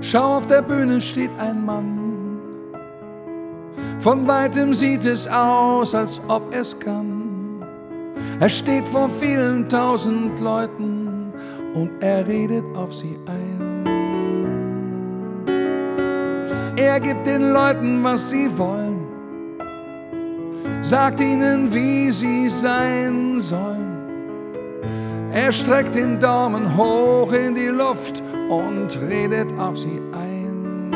Schau, auf der Bühne steht ein Mann. Von weitem sieht es aus, als ob es kann. Er steht vor vielen tausend Leuten und er redet auf sie ein. Er gibt den Leuten, was sie wollen, sagt ihnen, wie sie sein sollen. Er streckt den Daumen hoch in die Luft und redet auf sie ein.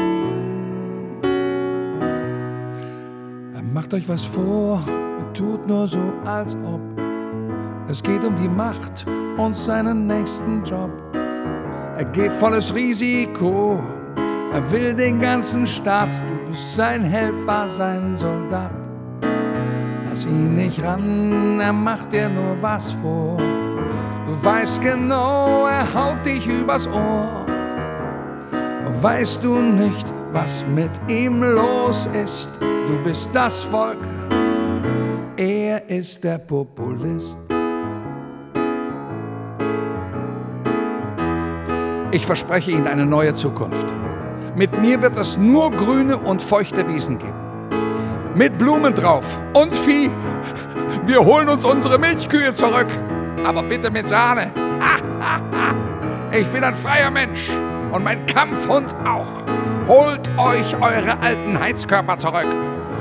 Er macht euch was vor tut nur so, als ob. Es geht um die Macht und seinen nächsten Job. Er geht volles Risiko. Er will den ganzen Staat. Du bist sein Helfer, sein Soldat. Lass ihn nicht ran, er macht dir nur was vor. Du weißt genau, er haut dich übers Ohr. Weißt du nicht, was mit ihm los ist? Du bist das Volk, er ist der Populist. Ich verspreche Ihnen eine neue Zukunft. Mit mir wird es nur grüne und feuchte Wiesen geben. Mit Blumen drauf und Vieh. Wir holen uns unsere Milchkühe zurück. Aber bitte mit Sahne. Ich bin ein freier Mensch und mein Kampfhund auch. Holt euch eure alten Heizkörper zurück.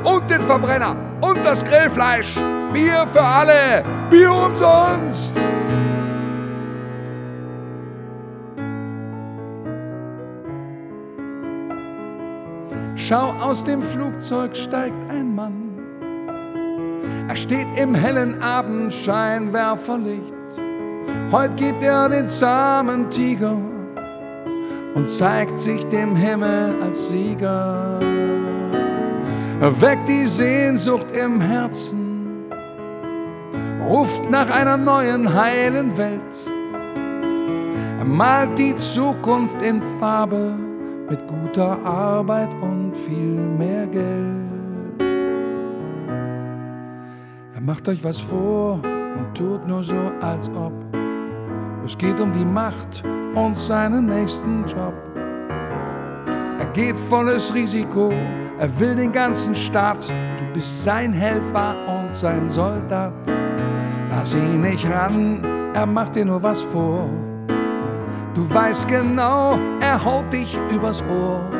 Und den Verbrenner und das Grillfleisch. Bier für alle. Bier umsonst. Schau, aus dem Flugzeug steigt ein Mann. Er steht im hellen Abendscheinwerferlicht. Heut gibt er den zahmen Tiger und zeigt sich dem Himmel als Sieger. Er weckt die Sehnsucht im Herzen, ruft nach einer neuen heilen Welt. Er malt die Zukunft in Farbe mit guter Arbeit und viel mehr Geld. Er macht euch was vor und tut nur so, als ob. Es geht um die Macht und seinen nächsten Job. Er geht volles Risiko, er will den ganzen Staat. Du bist sein Helfer und sein Soldat. Lass ihn nicht ran, er macht dir nur was vor. Du weißt genau, er haut dich übers Ohr.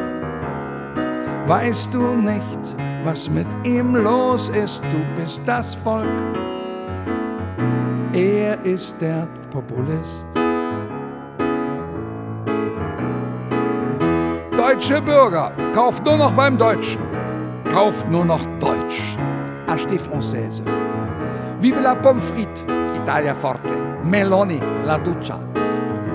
Weißt du nicht, was mit ihm los ist? Du bist das Volk. Er ist der Populist. Deutsche Bürger, kauft nur noch beim Deutschen. Kauft nur noch Deutsch. Achetez française. Vive la pomme frite, Italia forte. Meloni, la duccia.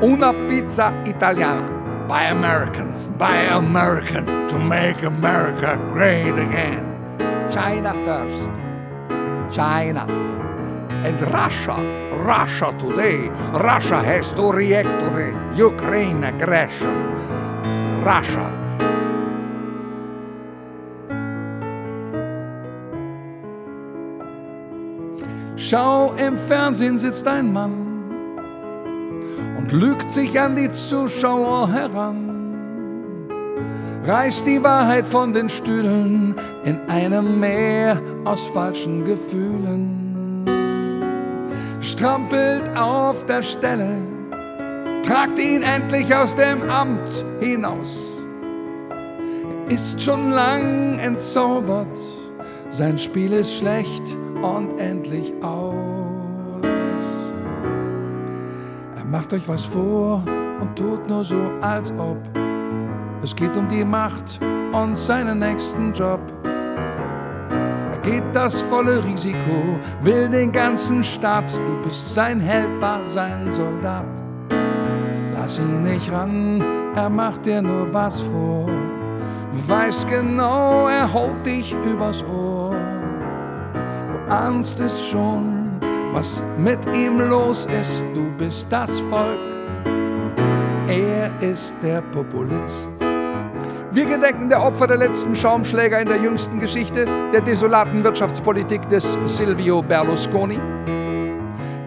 Una pizza italiana. Buy American, buy American to make America great again. China first. China. And Russia, Russia today, Russia has to react to the Ukraine aggression. Russia. Schau, im Fernsehen sitzt ein lügt sich an die Zuschauer heran. Reißt die Wahrheit von den Stühlen in einem Meer aus falschen Gefühlen. Strampelt auf der Stelle, tragt ihn endlich aus dem Amt hinaus. Ist schon lang entzaubert, sein Spiel ist schlecht und endlich aus. Macht euch was vor und tut nur so, als ob. Es geht um die Macht und seinen nächsten Job. Er geht das volle Risiko, will den ganzen Staat. Du bist sein Helfer, sein Soldat. Lass ihn nicht ran, er macht dir nur was vor. Weiß genau, er haut dich übers Ohr. Du ahnst es schon, was mit ihm los ist. Du bist das Volk, er ist der Populist. Wir gedenken der Opfer der letzten Schaumschläger in der jüngsten Geschichte der desolaten Wirtschaftspolitik des Silvio Berlusconi,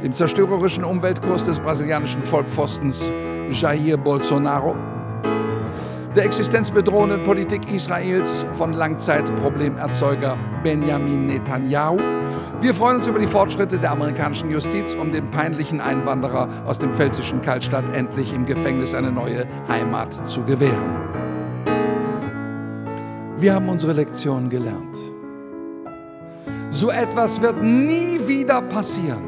dem zerstörerischen Umweltkurs des brasilianischen Vollpfostens Jair Bolsonaro, der existenzbedrohenden Politik Israels von Langzeitproblemerzeuger Benjamin Netanyahu. Wir freuen uns über die Fortschritte der amerikanischen Justiz, um dem peinlichen Einwanderer aus dem pfälzischen Kaltstadt endlich im Gefängnis eine neue Heimat zu gewähren. Wir haben unsere Lektion gelernt. So etwas wird nie wieder passieren.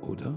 Oder?